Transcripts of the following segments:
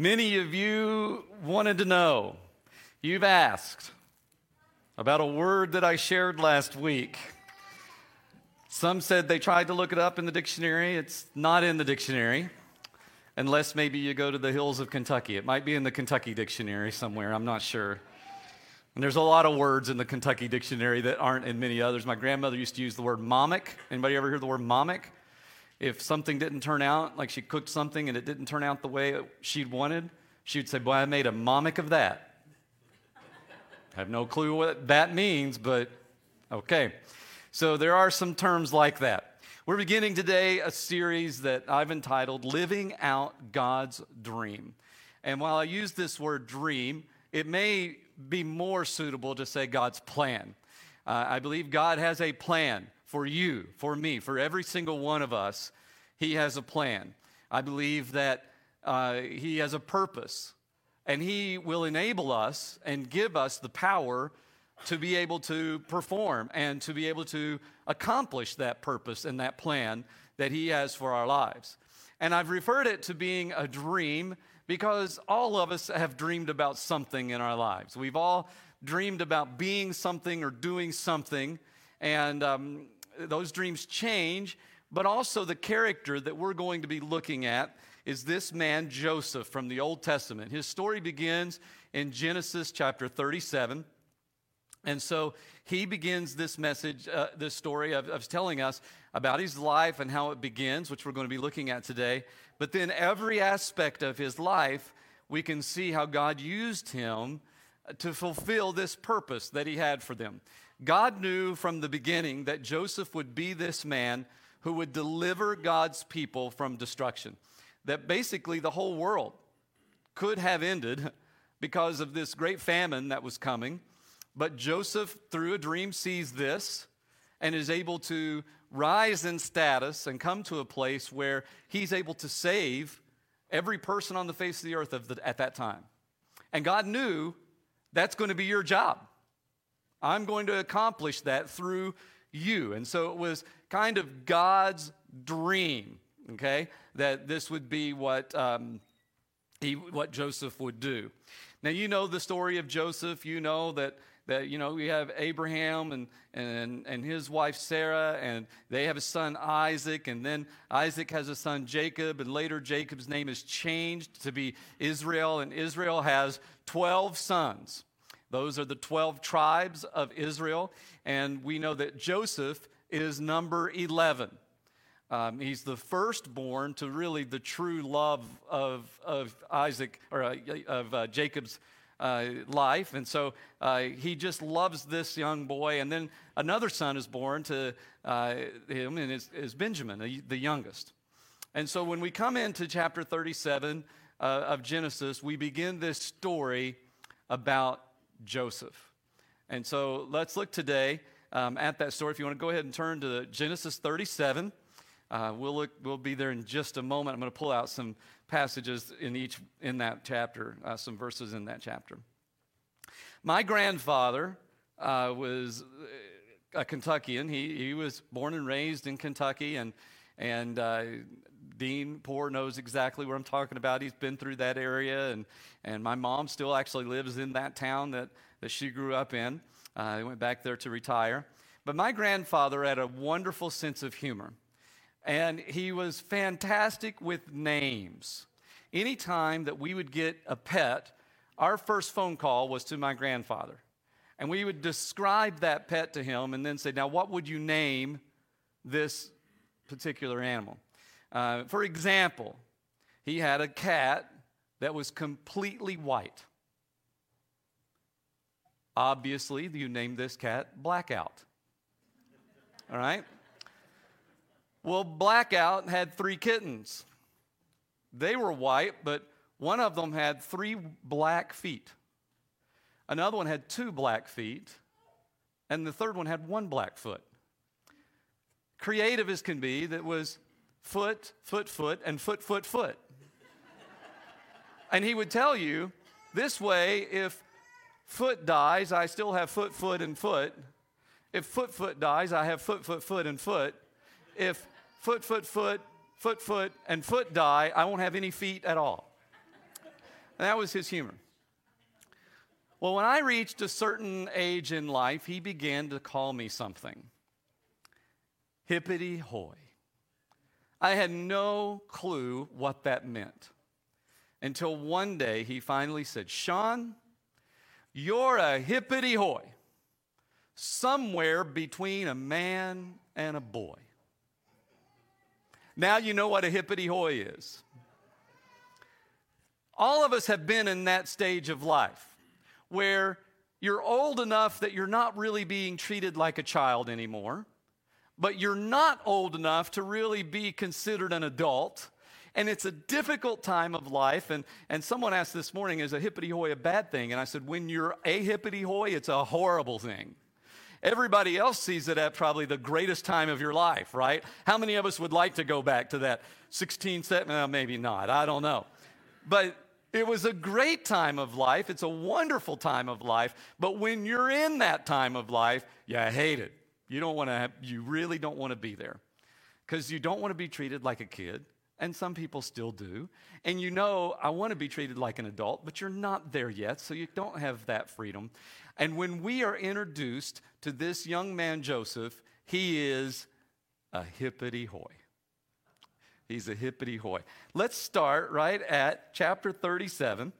Many of you wanted to know, you've asked about a word that I shared last week. Some said they tried to look it up in the dictionary. It's not in the dictionary, unless maybe you go to the hills of Kentucky. It might be in the Kentucky dictionary somewhere, I'm not sure. And there's a lot of words in the Kentucky dictionary that aren't in many others. My grandmother used to use the word momic. Anybody ever hear the word momic? If something didn't turn out, like she cooked something and it didn't turn out the way she'd wanted, she'd say, Boy, I made a momic of that. I have no clue what that means, but okay. So there are some terms like that. We're beginning today a series that I've entitled Living Out God's Dream. And while I use this word dream, it may be more suitable to say God's plan. Uh, I believe God has a plan for you, for me, for every single one of us. He has a plan. I believe that uh, He has a purpose, and He will enable us and give us the power to be able to perform and to be able to accomplish that purpose and that plan that He has for our lives. And I've referred it to being a dream because all of us have dreamed about something in our lives. We've all dreamed about being something or doing something. And um, those dreams change, but also the character that we're going to be looking at is this man, Joseph, from the Old Testament. His story begins in Genesis chapter 37. And so he begins this message, uh, this story of, of telling us about his life and how it begins, which we're going to be looking at today. But then every aspect of his life, we can see how God used him to fulfill this purpose that he had for them. God knew from the beginning that Joseph would be this man who would deliver God's people from destruction. That basically the whole world could have ended because of this great famine that was coming. But Joseph, through a dream, sees this and is able to rise in status and come to a place where he's able to save every person on the face of the earth the, at that time. And God knew that's going to be your job. I'm going to accomplish that through you. And so it was kind of God's dream, okay, that this would be what, um, he, what Joseph would do. Now, you know the story of Joseph. You know that, that you know, we have Abraham and, and, and his wife Sarah, and they have a son Isaac, and then Isaac has a son Jacob, and later Jacob's name is changed to be Israel, and Israel has 12 sons. Those are the 12 tribes of Israel. And we know that Joseph is number 11. Um, he's the firstborn to really the true love of, of Isaac or uh, of uh, Jacob's uh, life. And so uh, he just loves this young boy. And then another son is born to uh, him, and is, is Benjamin, the, the, youngest. And so when we come into chapter 37 uh, of Genesis, we begin this story about Joseph. And so let's look today um, at that story. If you want to go ahead and turn to Genesis 37, uh, we'll, look, we'll be there in just a moment. I'm going to pull out some passages in each in that chapter, uh, some verses in that chapter. My grandfather uh, was a Kentuckian. He, he was born and raised in Kentucky, and, and uh, Dean Poor knows exactly what I'm talking about. He's been through that area, and, and my mom still actually lives in that town that, that she grew up in. Uh, I went back there to retire. But my grandfather had a wonderful sense of humor, and he was fantastic with names. Anytime that we would get a pet, our first phone call was to my grandfather. And we would describe that pet to him and then say, Now, what would you name this particular animal? Uh, for example, he had a cat that was completely white. Obviously, you named this cat Blackout. All right? Well, Blackout had three kittens. They were white, but one of them had three black feet. Another one had two black feet, and the third one had one black foot. Creative as can be, that was foot, foot, foot, and foot, foot, foot. and he would tell you this way if foot dies, I still have foot, foot, and foot. If foot, foot dies, I have foot, foot, foot, and foot. If foot, foot, foot, foot, foot, and foot die, I won't have any feet at all. And that was his humor. Well, when I reached a certain age in life, he began to call me something hippity hoy. I had no clue what that meant until one day he finally said, Sean, you're a hippity hoy, somewhere between a man and a boy. Now you know what a hippity hoy is. All of us have been in that stage of life where you're old enough that you're not really being treated like a child anymore, but you're not old enough to really be considered an adult. And it's a difficult time of life. And, and someone asked this morning, is a hippity hoy a bad thing? And I said, when you're a hippity hoy, it's a horrible thing. Everybody else sees it at probably the greatest time of your life, right? How many of us would like to go back to that 16, 17? Well, maybe not. I don't know. But it was a great time of life. It's a wonderful time of life. But when you're in that time of life, you hate it. You don't want to, you really don't want to be there because you don't want to be treated like a kid. And some people still do. And you know, I want to be treated like an adult, but you're not there yet, so you don't have that freedom. And when we are introduced to this young man, Joseph, he is a hippity hoy. He's a hippity hoy. Let's start right at chapter 37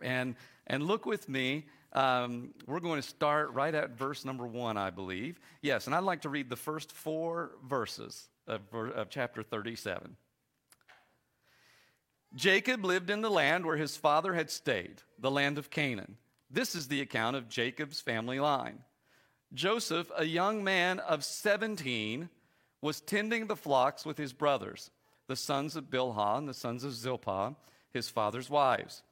and, and look with me. Um, we're going to start right at verse number one, I believe. Yes, and I'd like to read the first four verses of, of chapter 37. Jacob lived in the land where his father had stayed, the land of Canaan. This is the account of Jacob's family line. Joseph, a young man of 17, was tending the flocks with his brothers, the sons of Bilhah and the sons of Zilpah, his father's wives.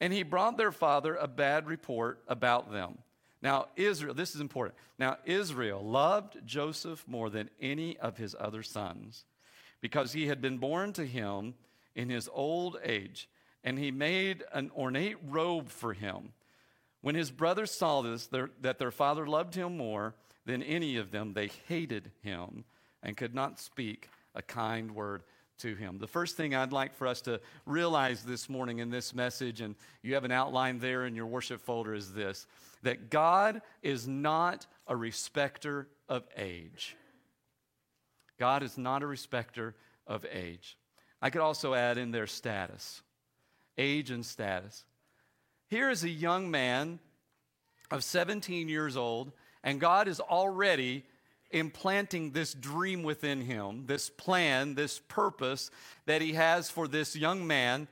And he brought their father a bad report about them. Now, Israel, this is important. Now, Israel loved Joseph more than any of his other sons because he had been born to him in his old age, and he made an ornate robe for him. When his brothers saw this, their, that their father loved him more than any of them, they hated him and could not speak a kind word to him. The first thing I'd like for us to realize this morning in this message, and you have an outline there in your worship folder, is this that God is not a respecter of age. God is not a respecter of age. I could also add in their status, age and status. Here is a young man of 17 years old, and God is already implanting this dream within him, this plan, this purpose that he has for this young man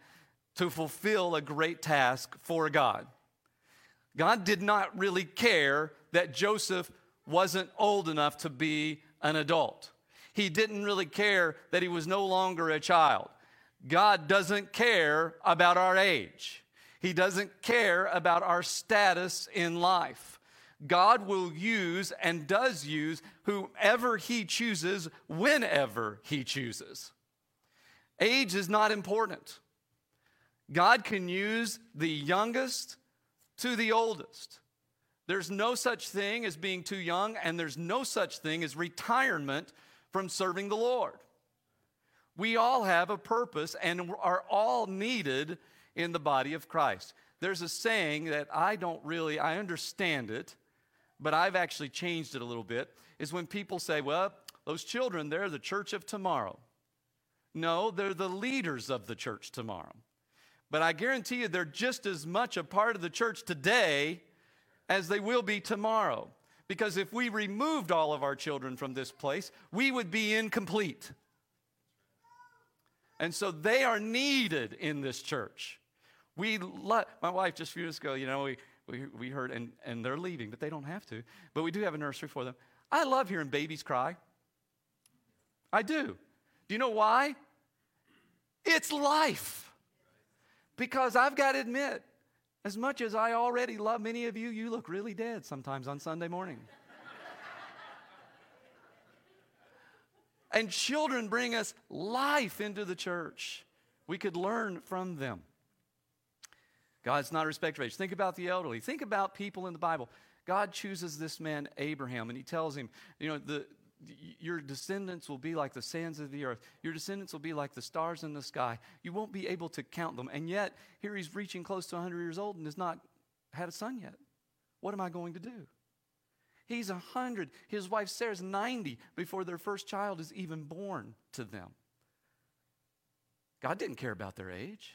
to fulfill a great task for God. God did not really care that Joseph wasn't old enough to be an adult. He didn't really care that he was no longer a child. God doesn't care about our age. He doesn't care about our status in life. God will use and does use whoever He chooses, whenever He chooses. Age is not important. God can use the youngest to the oldest. There's no such thing as being too young, and there's no such thing as retirement from serving the Lord. We all have a purpose and are all needed in the body of Christ. There's a saying that I don't really I understand it, but I've actually changed it a little bit, is when people say, well, those children, they're the church of tomorrow. No, they're the leaders of the church tomorrow. But I guarantee you, they're just as much a part of the church today as they will be tomorrow. Because if we removed all of our children from this place, we would be incomplete. And so they are needed in this church. We lo- my wife just few years ago, you know, we, we, we heard, and, and they're leaving, but they don't have to. But we do have a nursery for them. I love hearing babies cry. I do. Do you know why? It's life. Because I've got to admit, as much as I already love many of you, you look really dead sometimes on Sunday morning. and children bring us life into the church. We could learn from them. God's not a respecter of age. Think about the elderly. Think about people in the Bible. God chooses this man, Abraham, and he tells him, you know, the, your descendants will be like the sands of the earth. Your descendants will be like the stars in the sky. You won't be able to count them. And yet, here he's reaching close to 100 years old and has not had a son yet. What am I going to do? He's 100. His wife Sarah's 90 before their first child is even born to them. God didn't care about their age.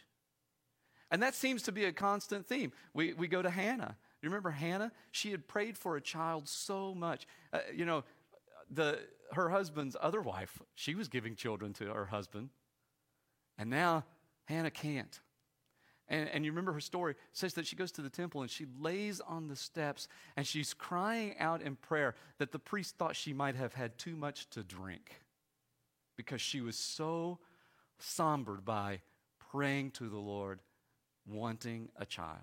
And that seems to be a constant theme. We, we go to Hannah. You remember Hannah? She had prayed for a child so much. Uh, you know, the, her husband's other wife, she was giving children to her husband. And now Hannah can't. And, and you remember her story says that she goes to the temple and she lays on the steps and she's crying out in prayer that the priest thought she might have had too much to drink because she was so sombered by praying to the Lord, wanting a child.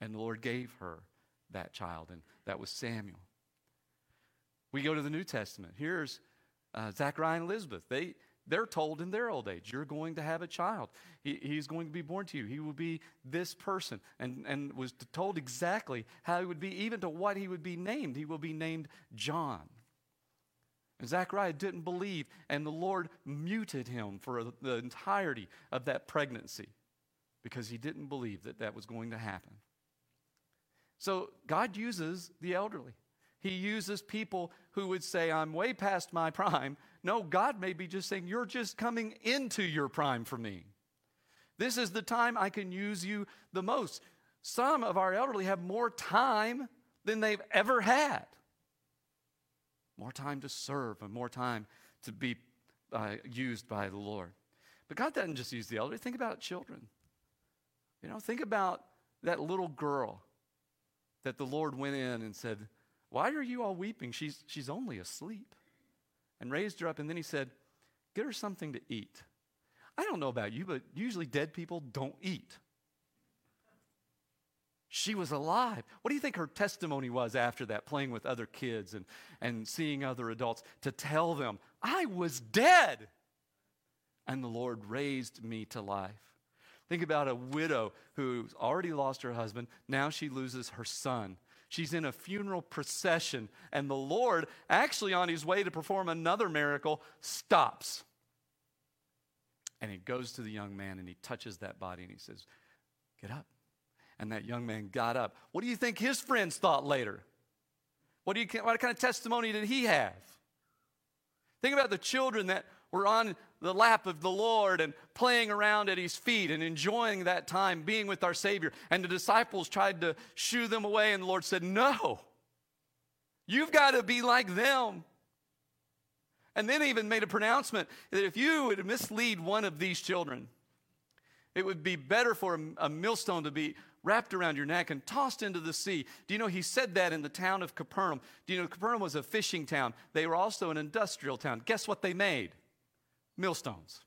And the Lord gave her that child, and that was Samuel. We go to the New Testament. Here's uh, Zachariah and Elizabeth. They, they're told in their old age, you're going to have a child. He, he's going to be born to you. He will be this person. And, and was told exactly how he would be, even to what he would be named. He will be named John. And Zachariah didn't believe, and the Lord muted him for the entirety of that pregnancy because he didn't believe that that was going to happen. So God uses the elderly. He uses people who would say, I'm way past my prime. No, God may be just saying, You're just coming into your prime for me. This is the time I can use you the most. Some of our elderly have more time than they've ever had. More time to serve and more time to be uh, used by the Lord. But God doesn't just use the elderly. Think about children. You know, think about that little girl that the Lord went in and said, why are you all weeping? She's, she's only asleep. And raised her up, and then he said, Get her something to eat. I don't know about you, but usually dead people don't eat. She was alive. What do you think her testimony was after that, playing with other kids and, and seeing other adults to tell them, I was dead, and the Lord raised me to life? Think about a widow who's already lost her husband. Now she loses her son. She's in a funeral procession, and the Lord, actually on his way to perform another miracle, stops. And he goes to the young man and he touches that body and he says, Get up. And that young man got up. What do you think his friends thought later? What, do you, what kind of testimony did he have? Think about the children that were on the lap of the Lord and playing around at his feet and enjoying that time being with our Savior. And the disciples tried to shoo them away, and the Lord said, No, you've got to be like them. And then even made a pronouncement that if you would mislead one of these children, it would be better for a, millstone to be wrapped around your neck and tossed into the sea. Do you know he said that in the town of Capernaum? Do you know Capernaum was a fishing town? They were also an industrial town. Guess what they made? Millstones.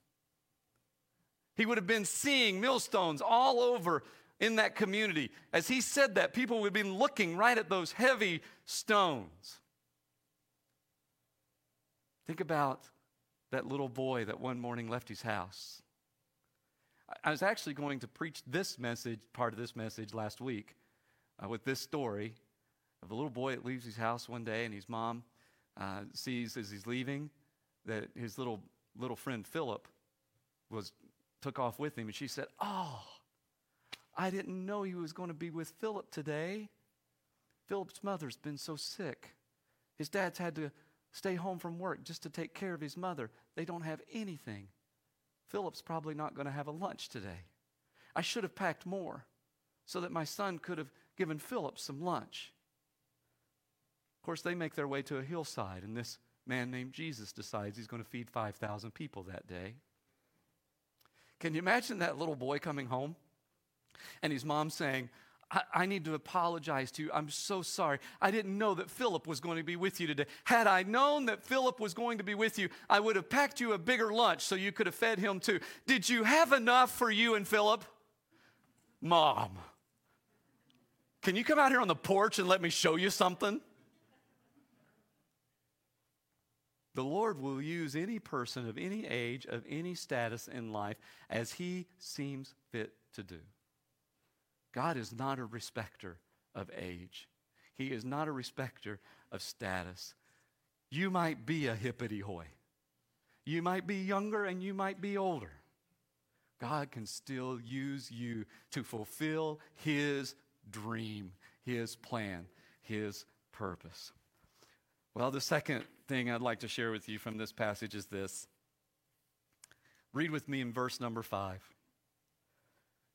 He would have been seeing millstones all over in that community. As he said that, people would have been looking right at those heavy stones. Think about that little boy that one morning left his house. I was actually going to preach this message, part of this message last week, uh, with this story of a little boy that leaves his house one day and his mom uh, sees as he's leaving that his little little friend Philip was took off with him, and she said, "Oh, I didn't know he was going to be with Philip today. Philip's mother's been so sick. His dad's had to stay home from work just to take care of his mother. They don't have anything. Philip's probably not going to have a lunch today. I should have packed more so that my son could have given Philip some lunch." Of course, they make their way to a hillside, and this man named Jesus decides he's going to feed 5,000 people that day. Can you imagine that little boy coming home and his mom saying, I, I, need to apologize to you. I'm so sorry. I didn't know that Philip was going to be with you today. Had I known that Philip was going to be with you, I would have packed you a bigger lunch so you could have fed him too. Did you have enough for you and Philip? Mom, can you come out here on the porch and let me show you something? The Lord will use any person of any age, of any status in life, as He seems fit to do. God is not a respecter of age, He is not a respecter of status. You might be a hippity hoy. You might be younger and you might be older. God can still use you to fulfill His dream, His plan, His purpose. Well, the second thing I'd like to share with you from this passage is this. Read with me in verse number five.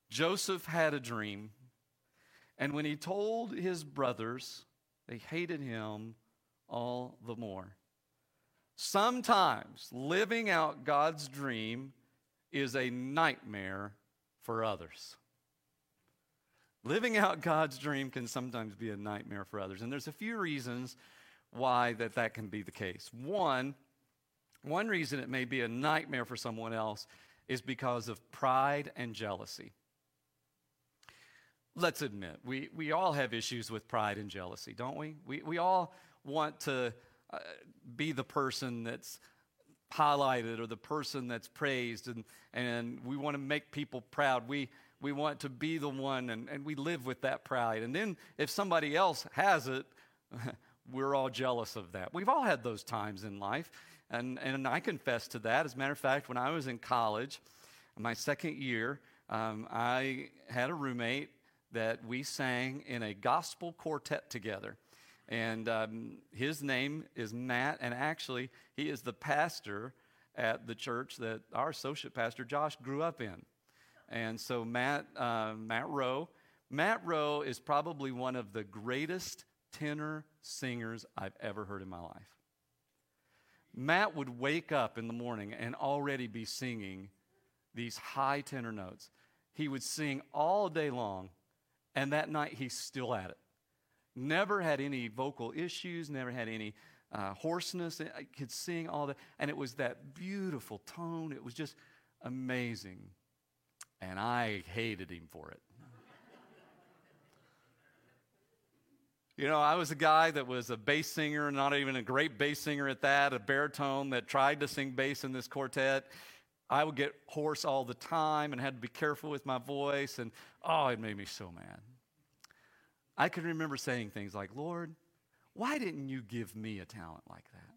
Joseph had a dream, and when he told his brothers, they hated him all the more. Sometimes living out God's dream is a nightmare for others. Living out God's dream can sometimes be a nightmare for others. And there's a few reasons why that, that can be the case. One, one reason it may be a nightmare for someone else is because of pride and jealousy. Let's admit, we, we all have issues with pride and jealousy, don't we? We, we all want to uh, be the person that's highlighted or the person that's praised, and, and we want to make people proud. We, we want to be the one, and, and we live with that pride. And then if somebody else has it, we're all jealous of that. We've all had those times in life, and, and I confess to that. As a matter of fact, when I was in college, my second year, um, I had a roommate that we sang in a gospel quartet together. And um, his name is Matt, and actually, he is the pastor at the church that our associate pastor Josh grew up in. And so, Matt, uh, Matt Rowe, Matt Rowe is probably one of the greatest tenor singers I've ever heard in my life. Matt would wake up in the morning and already be singing these high tenor notes. He would sing all day long, and that night he's still at it. Never had any vocal issues, never had any uh, hoarseness. I could sing all that. And it was that beautiful tone. It was just amazing. And I hated him for it. You know, I was a guy that was a bass singer, not even a great bass singer at that, a baritone that tried to sing bass in this quartet. I would get hoarse all the time and had to be careful with my voice, and oh, it made me so mad. I can remember saying things like, Lord, why didn't you give me a talent like that?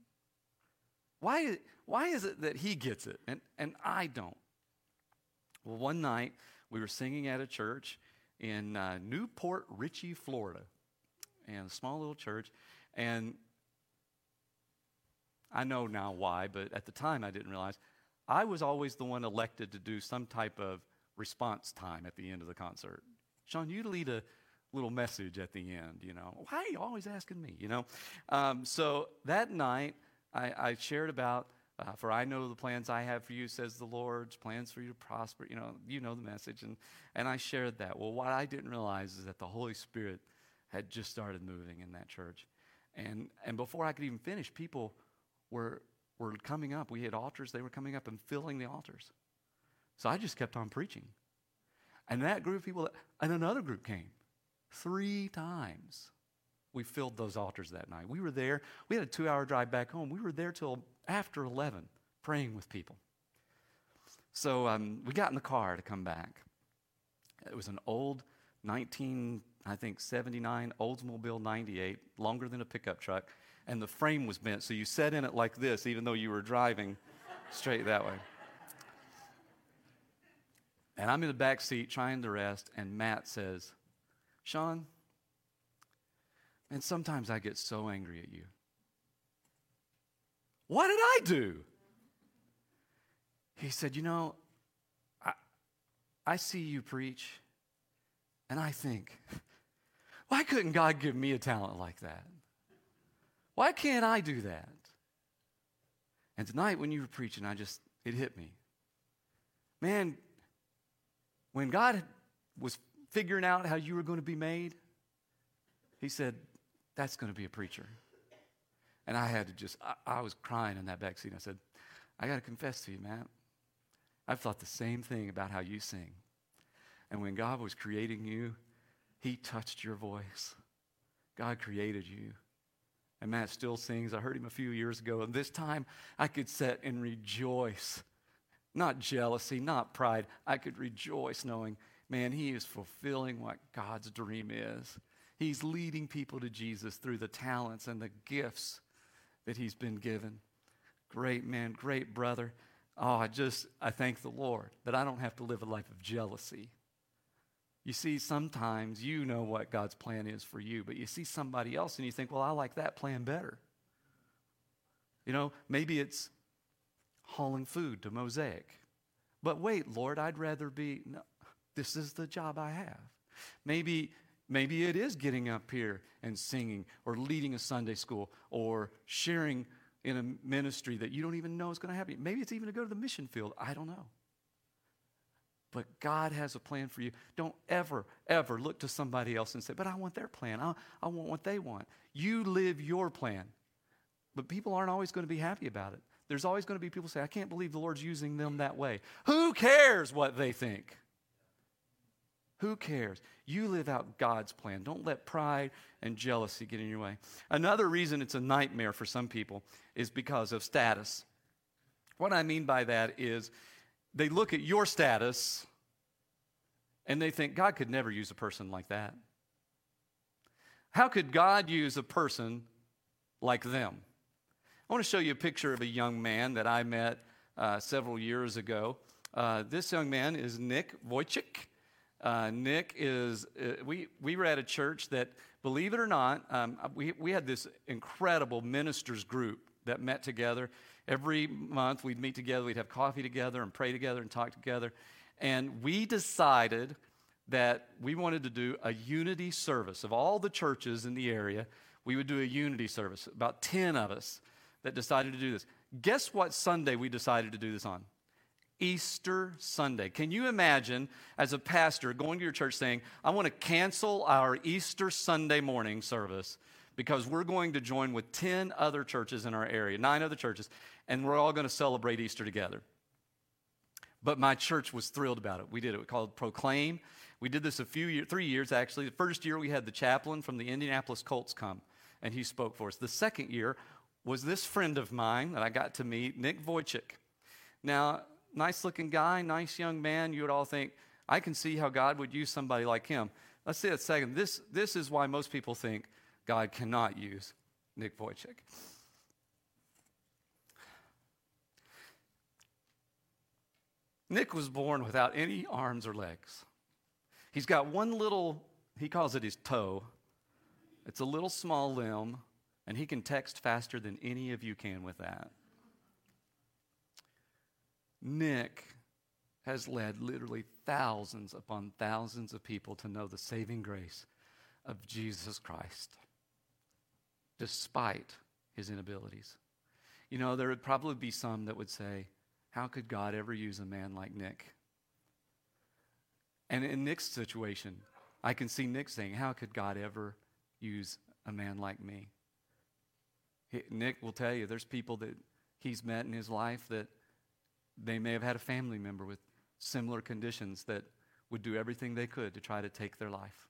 Why, why is it that he gets it and, and I don't? Well, one night we were singing at a church in uh, New Port Richey, Florida and a small little church. And I know now why, but at the time I didn't realize. I was always the one elected to do some type of response time at the end of the concert. Sean, you lead a little message at the end, you know. Why are you always asking me, you know? Um, so that night, I, I shared about, uh, for I know the plans I have for you, says the Lord's plans for you to prosper. You know, you know the message. And, and I shared that. Well, what I didn't realize is that the Holy Spirit had just started moving in that church. And, and before I could even finish, people were, were coming up. We had altars, they were coming up and filling the altars. So I just kept on preaching. And that group of people, and another group came. Three times we filled those altars that night. We were there. We had a two hour drive back home. We were there till after 11 praying with people. So um, we got in the car to come back. It was an old 19 I think 79 Oldsmobile 98, longer than a pickup truck, and the frame was bent, so you sat in it like this, even though you were driving straight that way. And I'm in the back seat trying to rest, and Matt says, Sean, and sometimes I get so angry at you. What did I do? He said, You know, I, I see you preach, and I think, why couldn't God give me a talent like that? Why can't I do that? And tonight, when you were preaching, I just, it hit me. Man, when God was figuring out how you were going to be made, He said, That's going to be a preacher. And I had to just, I, I was crying in that back seat. I said, I got to confess to you, Matt. I've thought the same thing about how you sing. And when God was creating you, he touched your voice. God created you. And Matt still sings. I heard him a few years ago. And this time I could sit and rejoice. Not jealousy, not pride. I could rejoice knowing, man, he is fulfilling what God's dream is. He's leading people to Jesus through the talents and the gifts that he's been given. Great man, great brother. Oh, I just, I thank the Lord that I don't have to live a life of jealousy. You see, sometimes you know what God's plan is for you, but you see somebody else and you think, well, I like that plan better. You know, maybe it's hauling food to Mosaic. But wait, Lord, I'd rather be, no, this is the job I have. Maybe, maybe it is getting up here and singing or leading a Sunday school or sharing in a ministry that you don't even know is going to happen. Maybe it's even to go to the mission field. I don't know. But God has a plan for you. Don't ever, ever look to somebody else and say, But I want their plan. I, I want what they want. You live your plan. But people aren't always going to be happy about it. There's always going to be people say, I can't believe the Lord's using them that way. Who cares what they think? Who cares? You live out God's plan. Don't let pride and jealousy get in your way. Another reason it's a nightmare for some people is because of status. What I mean by that is they look at your status and they think God could never use a person like that. How could God use a person like them? I want to show you a picture of a young man that I met uh, several years ago. Uh, this young man is Nick Vujicic. Uh, Nick is, uh, we, we were at a church that, believe it or not, um, we, we had this incredible ministers group that met together. Every month we'd meet together, we'd have coffee together and pray together and talk together. And we decided that we wanted to do a unity service of all the churches in the area. We would do a unity service, about 10 of us that decided to do this. Guess what Sunday we decided to do this on? Easter Sunday. Can you imagine, as a pastor, going to your church saying, I want to cancel our Easter Sunday morning service because we're going to join with 10 other churches in our area, nine other churches, and we're all going to celebrate Easter together? But my church was thrilled about it. We did it. We called Proclaim. We did this a few years, three years actually. The first year we had the chaplain from the Indianapolis Colts come, and he spoke for us. The second year was this friend of mine that I got to meet, Nick Vujicic. Now, nice looking guy, nice young man. You would all think, I can see how God would use somebody like him. Let's see a second. This, this is why most people think God cannot use Nick Vujicic. Nick was born without any arms or legs. He's got one little, he calls it his toe. It's a little small limb, and he can text faster than any of you can with that. Nick has led literally thousands upon thousands of people to know the saving grace of Jesus Christ, despite his inabilities. You know, there would probably be some that would say, How could God ever use a man like Nick? And in Nick's situation, I can see Nick saying, How could God ever use a man like me? Nick will tell you there's people that he's met in his life that they may have had a family member with similar conditions that would do everything they could to try to take their life.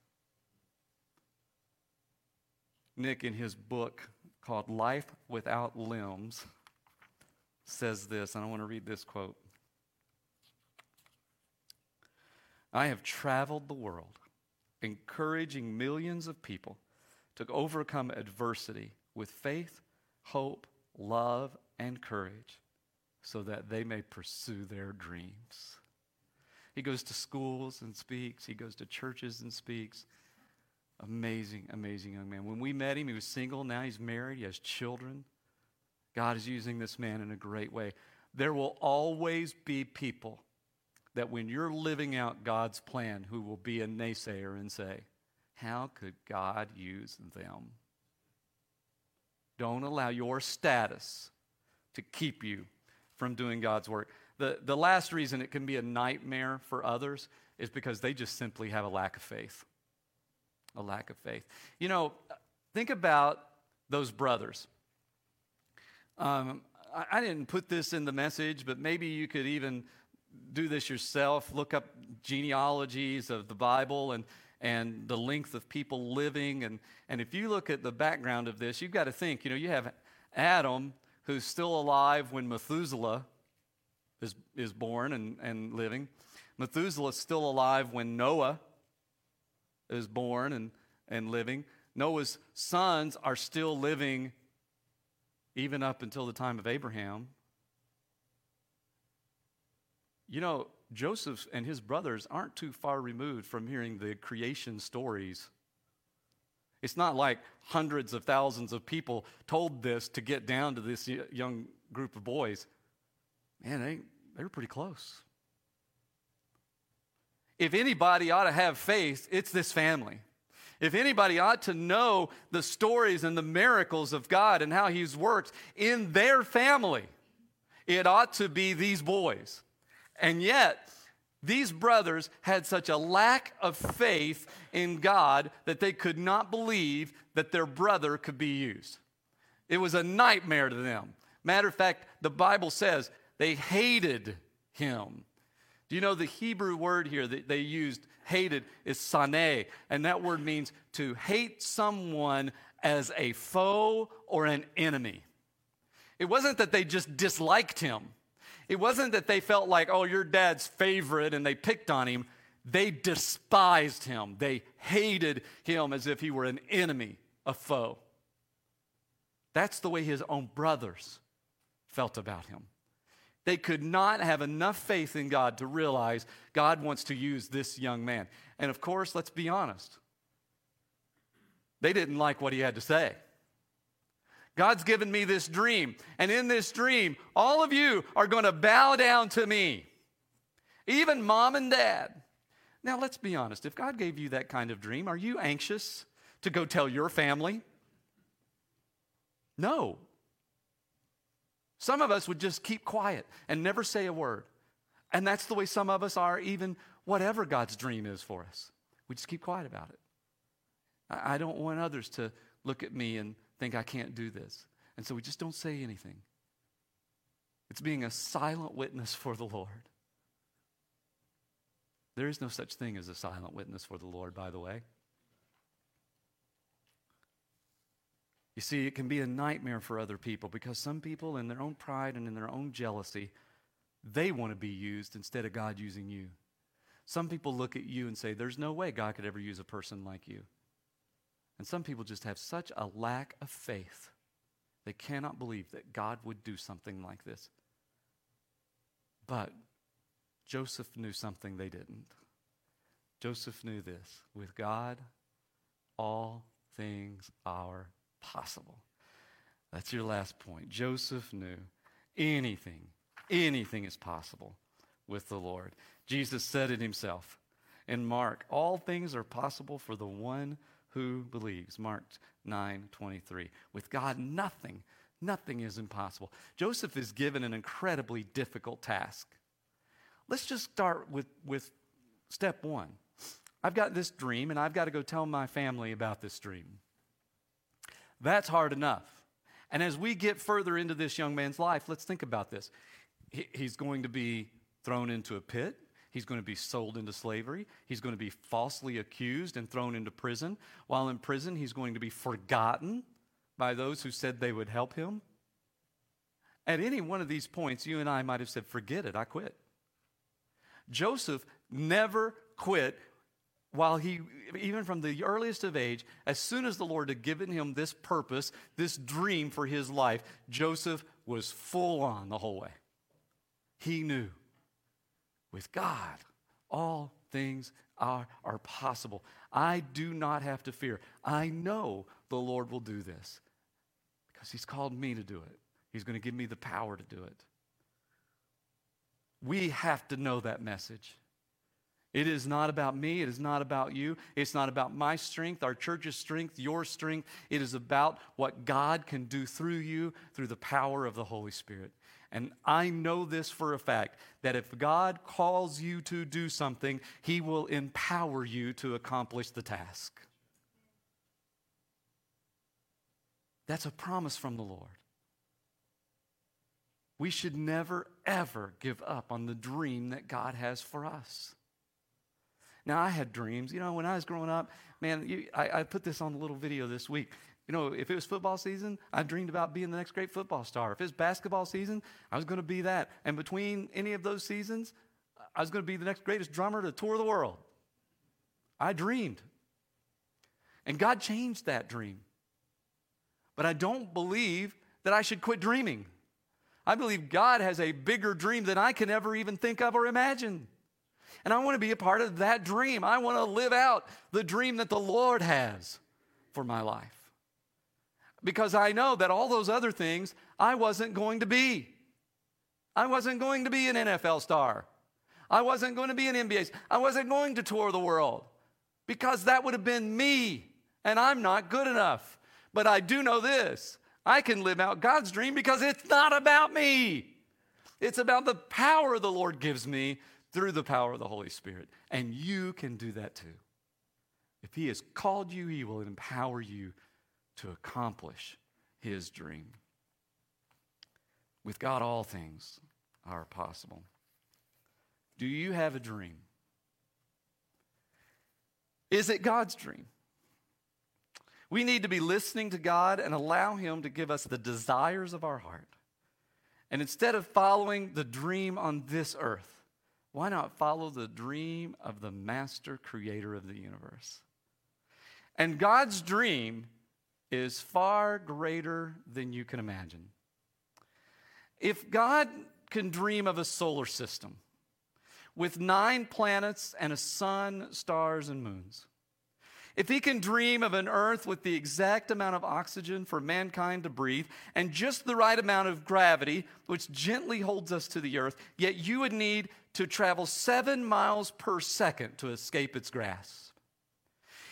Nick, in his book called Life Without Limbs, says this, and I want to read this quote I have traveled the world, encouraging millions of people to overcome adversity with faith, hope, love, and courage so that they may pursue their dreams. He goes to schools and speaks, he goes to churches and speaks. Amazing, amazing young man. When we met him, he was single. Now he's married, he has children. God is using this man in a great way. There will always be people that when you're living out God's plan who will be a naysayer and say, How could God use them? Don't allow your status to keep you from doing God's work. The, the last reason it can be a nightmare for others is because they just simply have a lack of faith. A lack of faith. You know, think about those brothers. Um, I, I didn't put this in the message, but maybe you could even do this yourself. Look up genealogies of the Bible and, and the length of people living. And, and if you look at the background of this, you've got to think, you know, you have Adam who's still alive when Methuselah is, is born and, and living. Methuselah is still alive when Noah is born and, and living. Noah's sons are still living even up until the time of Abraham. You know, Joseph and his brothers aren't too far removed from hearing the creation stories. It's not like hundreds of thousands of people told this to get down to this young group of boys. Man, they, they were pretty close. If anybody ought to have faith, it's this family. If anybody ought to know the stories and the miracles of God and how He's worked in their family, it ought to be these boys. And yet, these brothers had such a lack of faith in God that they could not believe that their brother could be used. It was a nightmare to them. Matter of fact, the Bible says they hated him. Do you know the Hebrew word here that they used, hated, is sane, and that word means to hate someone as a foe or an enemy. It wasn't that they just disliked him. It wasn't that they felt like, oh, your dad's favorite and they picked on him. They despised him. They hated him as if he were an enemy, a foe. That's the way his own brothers felt about him. They could not have enough faith in God to realize God wants to use this young man. And of course, let's be honest, they didn't like what he had to say. God's given me this dream, and in this dream, all of you are going to bow down to me, even mom and dad. Now, let's be honest. If God gave you that kind of dream, are you anxious to go tell your family? No. Some of us would just keep quiet and never say a word. And that's the way some of us are, even whatever God's dream is for us. We just keep quiet about it. I don't want others to look at me and think I can't do this. And so we just don't say anything. It's being a silent witness for the Lord. There is no such thing as a silent witness for the Lord, by the way. You see, it can be a nightmare for other people because some people, in their own pride and in their own jealousy, they want to be used instead of God using you. Some people look at you and say, There's no way God could ever use a person like you. And some people just have such a lack of faith, they cannot believe that God would do something like this. But Joseph knew something they didn't. Joseph knew this with God, all things are possible. That's your last point. Joseph knew anything, anything is possible with the Lord. Jesus said it himself in Mark, all things are possible for the one who believes. Mark 9 23. With God, nothing, nothing is impossible. Joseph is given an incredibly difficult task. Let's just start with, with step one. I've got this dream, and I've got to go tell my family about this dream. That's hard enough. And as we get further into this young man's life, let's think about this. he's going to be thrown into a pit. He's going to be sold into slavery. He's going to be falsely accused and thrown into prison. While in prison, he's going to be forgotten by those who said they would help him. At any one of these points, you and I might have said, Forget it, I quit. Joseph never quit while he, even from the earliest of age, as soon as the Lord had given him this purpose, this dream for his life, Joseph was full on the whole way. He knew with God, all things are, are possible. I do not have to fear. I know the Lord will do this because he's called me to do it. He's going to give me the power to do it. We have to know that message. It is not about me. It is not about you. It's not about my strength, our church's strength, your strength. It is about what God can do through you through the power of the Holy Spirit. And I know this for a fact that if God calls you to do something, He will empower you to accomplish the task. That's a promise from the Lord. We should never, ever give up on the dream that God has for us. Now, I had dreams. You know, when I was growing up, man, you, I, I put this on the little video this week. You know, if it was football season, I dreamed about being the next great football star. If it was basketball season, I was going to be that. And between any of those seasons, I was going to be the next greatest drummer to tour the world. I dreamed. And God changed that dream. But I don't believe that I should quit dreaming. I believe God has a bigger dream than I can ever even think of or imagine. And I want to be a part of that dream. I want to live out the dream that the Lord has for my life. Because I know that all those other things I wasn't going to be. I wasn't going to be an NFL star. I wasn't going to be an NBA. I wasn't going to tour the world because that would have been me, and I'm not good enough. But I do know this I can live out God's dream because it's not about me. It's about the power the Lord gives me through the power of the Holy Spirit. And you can do that too. If He has called you, He will empower you to accomplish His dream. With God, all things are possible. Do you have a dream? Is it God's dream? We need to be listening to God and allow Him to give us the desires of our heart. And instead of following the dream on this earth, why not follow the dream of the master creator of the universe? And God's dream is far greater than you can imagine. If God can dream of a solar system with nine planets and a sun, stars, and moons, if he can dream of an earth with the exact amount of oxygen for mankind to breathe and just the right amount of gravity, which gently holds us to the earth, yet you would need to travel seven miles per second to escape its grasp.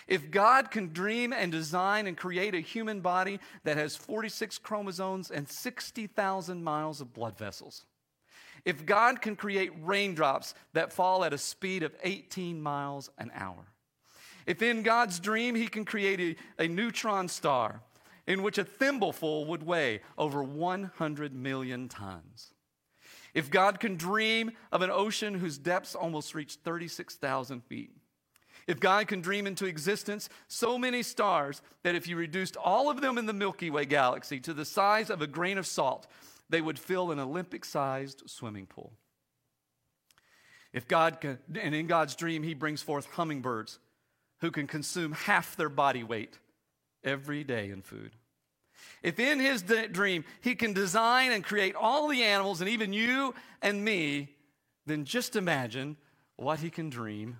If God can dream and design and create a human body that has 46 chromosomes and 60,000 miles of blood vessels, if God can create raindrops that fall at a speed of 18 miles an hour, if in God's dream he can create a, a neutron star in which a thimbleful would weigh over 100 million tons, if God can dream of an ocean whose depths almost reach 36,000 feet, if God can dream into existence so many stars that if you reduced all of them in the Milky Way galaxy to the size of a grain of salt, they would fill an Olympic sized swimming pool. If God can, and in God's dream, He brings forth hummingbirds who can consume half their body weight every day in food. If in his dream he can design and create all the animals and even you and me, then just imagine what he can dream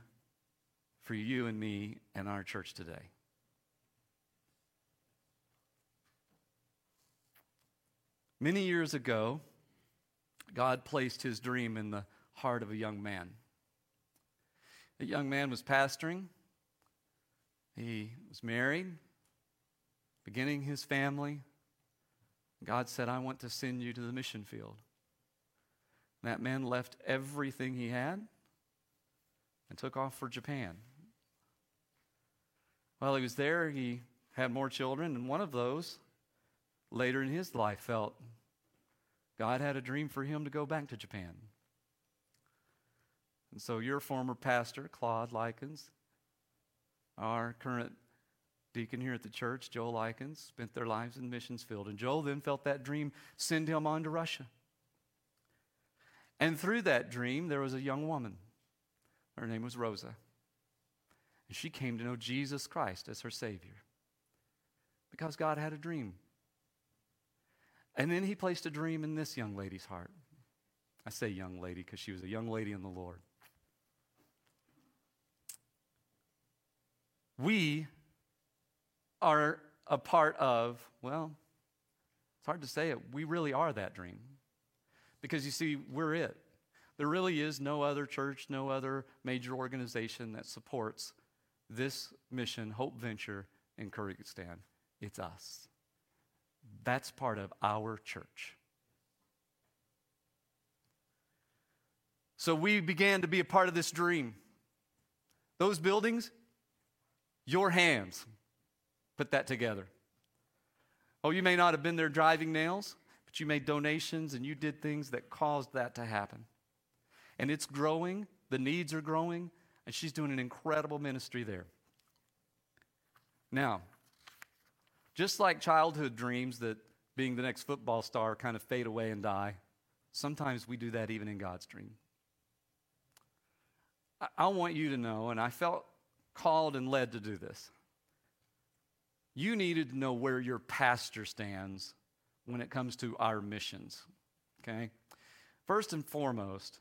for you and me and our church today. Many years ago, God placed his dream in the heart of a young man. A young man was pastoring he was married, beginning his family. God said, I want to send you to the mission field. That man left everything he had and took off for Japan. While he was there, he had more children, and one of those later in his life felt God had a dream for him to go back to Japan. And so your former pastor, Claude Likens, our current deacon here at the church, Joel Likens, spent their lives in the missions field. And Joel then felt that dream send him on to Russia. And through that dream, there was a young woman. Her name was Rosa. And she came to know Jesus Christ as her Savior because God had a dream. And then he placed a dream in this young lady's heart. I say young lady because she was a young lady in the Lord. We are a part of, well, it's hard to say it. We really are that dream. Because you see, we're it. There really is no other church, no other major organization that supports this mission, Hope Venture in Kyrgyzstan. It's us. That's part of our church. So we began to be a part of this dream. Those buildings, your hands put that together. Oh, you may not have been there driving nails, but you made donations and you did things that caused that to happen. And it's growing, the needs are growing, and she's doing an incredible ministry there. Now, just like childhood dreams that being the next football star kind of fade away and die, sometimes we do that even in God's dream. I, I want you to know, and I felt called and led to do this. You needed to know where your pastor stands when it comes to our missions. Okay? First and foremost,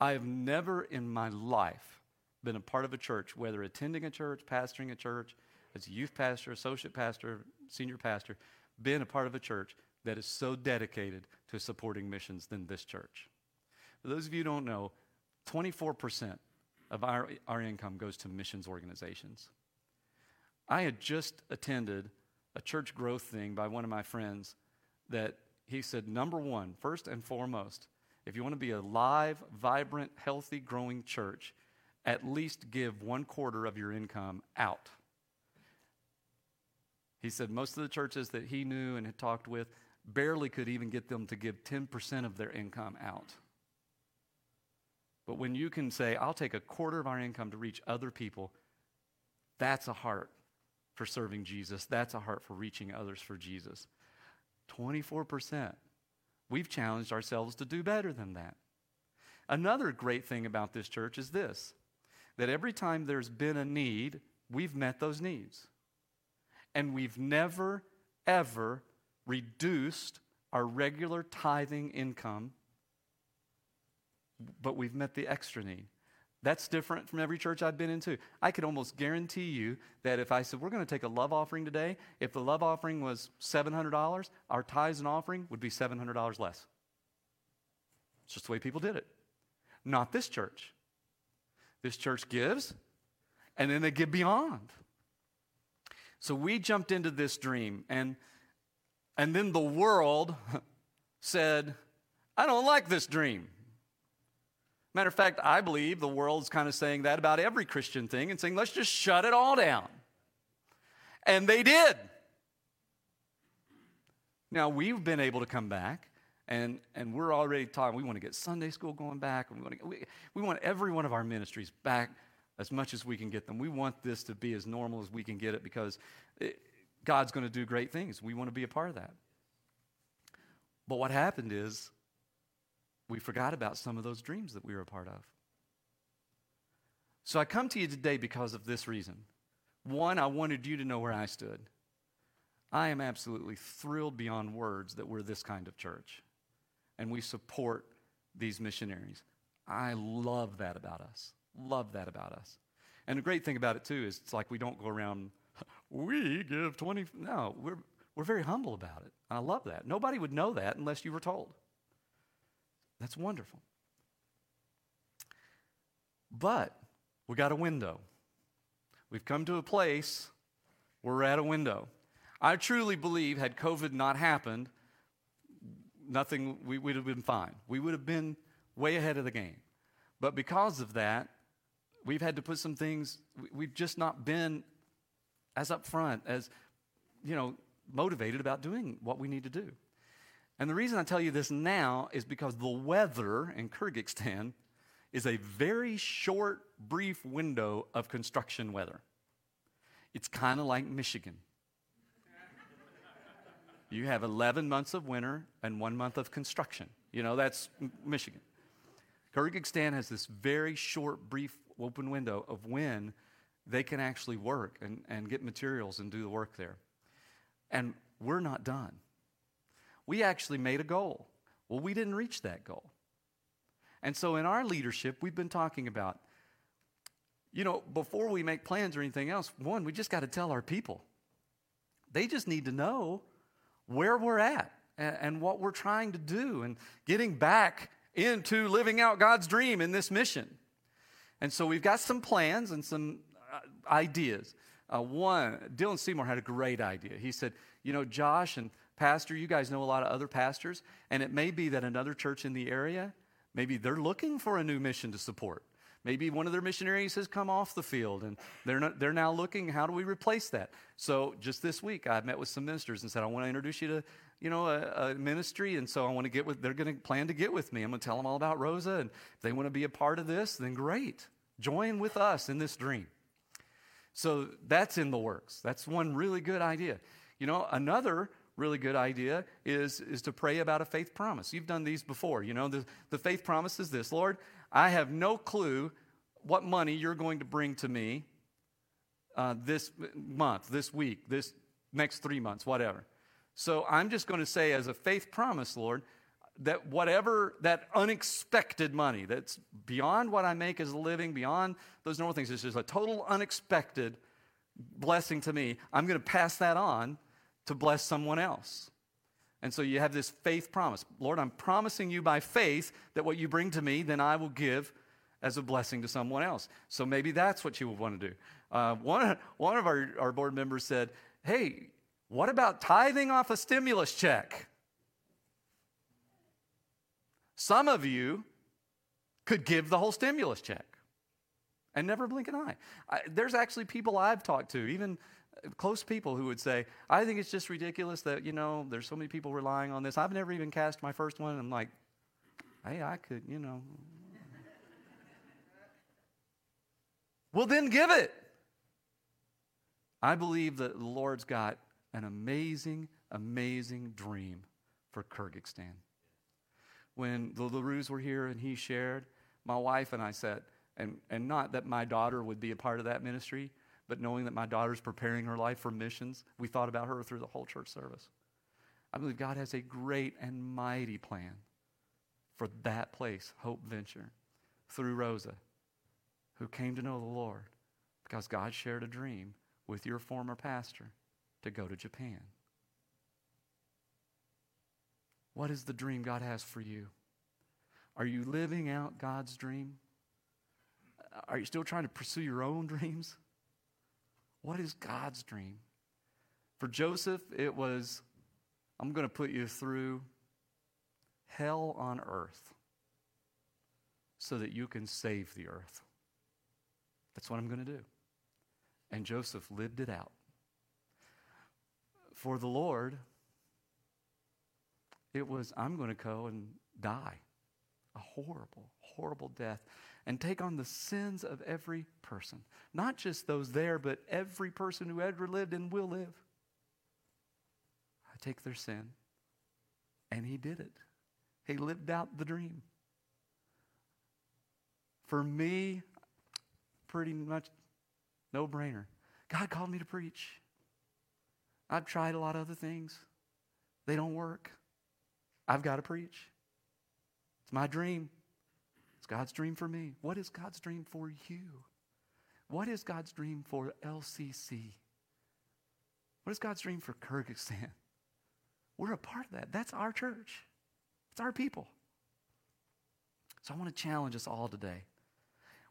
I have never in my life been a part of a church, whether attending a church, pastoring a church, as a youth pastor, associate pastor, senior pastor, been a part of a church that is so dedicated to supporting missions than this church. For those of you who don't know, 24% of our, our income goes to missions organizations. I had just attended a church growth thing by one of my friends that he said, number one, first and foremost, if you want to be a live, vibrant, healthy, growing church, at least give one quarter of your income out. He said most of the churches that he knew and had talked with barely could even get them to give 10% of their income out. But when you can say, I'll take a quarter of our income to reach other people, that's a heart for serving Jesus. That's a heart for reaching others for Jesus. 24%. We've challenged ourselves to do better than that. Another great thing about this church is this that every time there's been a need, we've met those needs. And we've never, ever reduced our regular tithing income, but we've met the extra need. That's different from every church I've been into. I could almost guarantee you that if I said, we're going to take a love offering today, if the love offering was $700, our tithes and offering would be $700 less. It's just the way people did it. Not this church. This church gives, and then they give beyond. So we jumped into this dream, and, and then the world said, I don't like this dream. Matter of fact, I believe the world's kind of saying that about every Christian thing and saying, let's just shut it all down. And they did. Now, we've been able to come back, and, and we're already talking. We want to get Sunday school going back. We want, to, we, we want every one of our ministries back as much as we can get them. We want this to be as normal as we can get it because it, God's going to do great things. We want to be a part of that. But what happened is we forgot about some of those dreams that we were a part of. So I come to you today because of this reason. One, I wanted you to know where I stood. I am absolutely thrilled beyond words that we're this kind of church and we support these missionaries. I love that about us. Love that about us. And the great thing about it, too, is it's like we don't go around, we give 20. No, we're, we're very humble about it. I love that. Nobody would know that unless you were told. That's wonderful. But we got a window. We've come to a place where we're at a window. I truly believe, had COVID not happened, nothing, we would have been fine. We would have been way ahead of the game. But because of that, we've had to put some things, we've just not been as upfront, as, you know, motivated about doing what we need to do. And the reason I tell you this now is because the weather in Kyrgyzstan is a very short, brief window of construction weather. It's kind of like Michigan. you have 11 months of winter and one month of construction. You know, that's Michigan. Kyrgyzstan has this very short, brief, open window of when they can actually work and, and get materials and do the work there. And we're not done we actually made a goal. Well, we didn't reach that goal. And so in our leadership, we've been talking about, you know, before we make plans or anything else, one, we just got to tell our people. They just need to know where we're at and, and what we're trying to do and getting back into living out God's dream in this mission. And so we've got some plans and some uh, ideas. Uh, one, Dylan Seymour had a great idea. He said, You know, Josh and pastor, you guys know a lot of other pastors, and it may be that another church in the area, maybe they're looking for a new mission to support. Maybe one of their missionaries has come off the field and they're, not, they're now looking, how do we replace that? So just this week, I met with some ministers and said, I want to introduce you to, you know, a, a ministry. And so I want to get with, they're going to plan to get with me. I'm going to tell them all about Rosa. And if they want to be a part of this, then great. Join with us in this dream. So that's in the works. That's one really good idea. You know, another really good idea is, is to pray about a faith promise. You've done these before. You know, the, the faith promise is this Lord, I have no clue what money you're going to bring to me uh, this month, this week, this next three months, whatever. So I'm just going to say, as a faith promise, Lord, that whatever that unexpected money that's beyond what I make as a living, beyond those normal things, it's just a total unexpected blessing to me. I'm going to pass that on to bless someone else. And so you have this faith promise. Lord, I'm promising you by faith that what you bring to me, then I will give as a blessing to someone else. So maybe that's what you would want to do. Uh, one, one of our, our board members said, Hey, what about tithing off a stimulus check? Some of you could give the whole stimulus check and never blink an eye. I, there's actually people I've talked to, even close people, who would say, I think it's just ridiculous that, you know, there's so many people relying on this. I've never even cast my first one. I'm like, hey, I could, you know. well, then give it. I believe that the Lord's got an amazing, amazing dream for Kyrgyzstan. When the LaRues were here and he shared, my wife and I said, and, and not that my daughter would be a part of that ministry, but knowing that my daughter's preparing her life for missions, we thought about her through the whole church service. I believe God has a great and mighty plan for that place, Hope Venture, through Rosa, who came to know the Lord because God shared a dream with your former pastor to go to Japan. What is the dream God has for you? Are you living out God's dream? Are you still trying to pursue your own dreams? What is God's dream? For Joseph, it was I'm going to put you through hell on earth so that you can save the earth. That's what I'm going to do. And Joseph lived it out. For the Lord, it was I'm going to go and die a horrible, horrible death and take on the sins of every person. Not just those there, but every person who ever lived and will live. I take their sin. And he did it. He lived out the dream. For me, pretty much no brainer. God called me to preach. I've tried a lot of other things, they don't work. I've got to preach. It's my dream. God's dream for me. What is God's dream for you? What is God's dream for LCC? What is God's dream for Kyrgyzstan? We're a part of that. That's our church, it's our people. So I want to challenge us all today.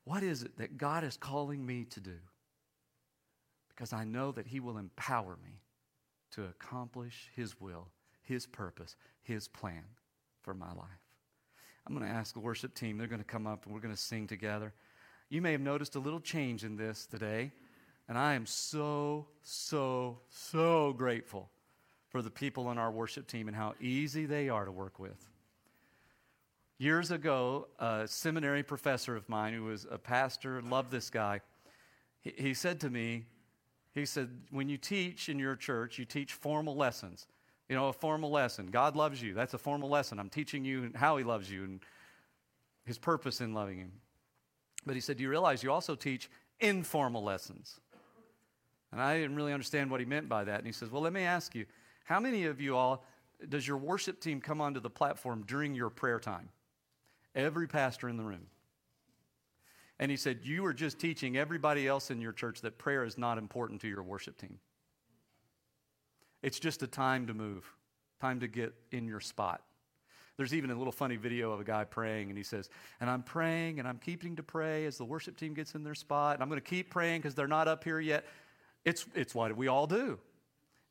What is it that God is calling me to do? Because I know that He will empower me to accomplish His will, His purpose, His plan for my life. I'm going to ask the worship team, they're going to come up and we're going to sing together. You may have noticed a little change in this today, and I am so, so, so grateful for the people on our worship team and how easy they are to work with. Years ago, a seminary professor of mine who was a pastor, loved this guy, he, he said to me, he said, when you teach in your church, you teach formal lessons. You know, a formal lesson. God loves you. That's a formal lesson. I'm teaching you how He loves you and His purpose in loving Him. But He said, Do you realize you also teach informal lessons? And I didn't really understand what He meant by that. And He says, Well, let me ask you, how many of you all, does your worship team come onto the platform during your prayer time? Every pastor in the room. And he said, You are just teaching everybody else in your church that prayer is not important to your worship team. It's just a time to move, time to get in your spot. There's even a little funny video of a guy praying, and he says, And I'm praying, and I'm keeping to pray as the worship team gets in their spot, and I'm going to keep praying because they're not up here yet. It's, it's what we all do.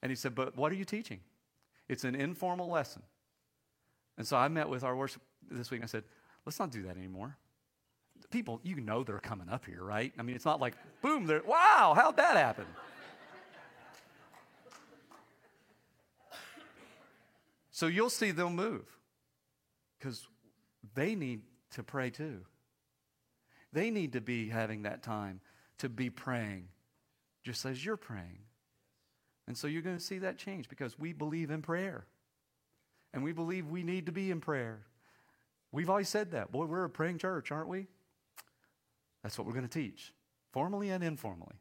And he said, But what are you teaching? It's an informal lesson. And so I met with our worship this week, and I said, Let's not do that anymore. People, you know they're coming up here, right? I mean, it's not like, boom, they're, wow, how'd that happen? So you'll see they'll move because they need to pray too. They need to be having that time to be praying just as you're praying. And so you're going to see that change because we believe in prayer. And we believe we need to be in prayer. We've always said that. Boy, we're a praying church, aren't we? That's what we're going to teach, formally and informally.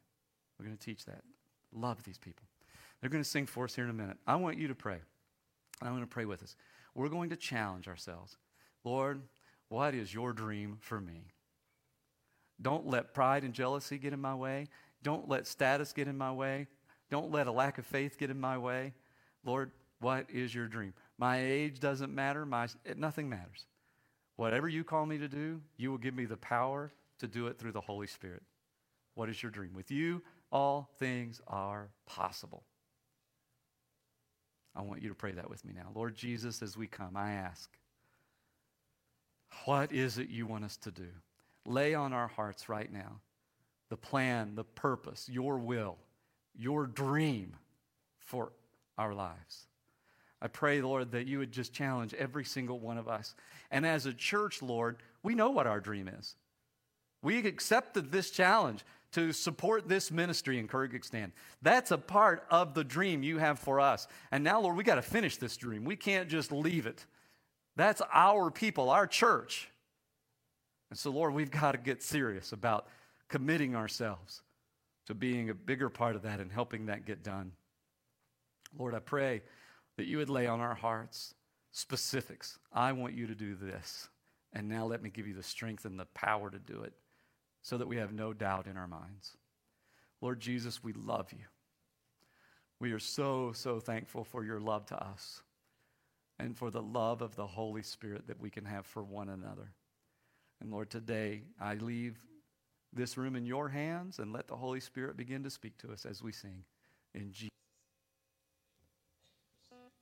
We're going to teach that. Love these people. They're going to sing for us here in a minute. I want you to pray. I want to pray with us. We're going to challenge ourselves. Lord, what is your dream for me? Don't let pride and jealousy get in my way. Don't let status get in my way. Don't let a lack of faith get in my way. Lord, what is your dream? My age doesn't matter. My, nothing matters. Whatever you call me to do, you will give me the power to do it through the Holy Spirit. What is your dream? With you, all things are possible. I want you to pray that with me now. Lord Jesus, as we come, I ask, what is it you want us to do? Lay on our hearts right now the plan, the purpose, your will, your dream for our lives. I pray, Lord, that you would just challenge every single one of us. And as a church, Lord, we know what our dream is. We accepted this challenge to support this ministry in Kyrgyzstan. That's a part of the dream you have for us. And now, Lord, we got to finish this dream. We can't just leave it. That's our people, our church. And so, Lord, we've got to get serious about committing ourselves to being a bigger part of that and helping that get done. Lord, I pray that you would lay on our hearts specifics. I want you to do this. And now let me give you the strength and the power to do it so that we have no doubt in our minds. Lord Jesus, we love you. We are so, so thankful for your love to us and for the love of the Holy Spirit that we can have for one another. And Lord, today I leave this room in your hands and let the Holy Spirit begin to speak to us as we sing. In Jesus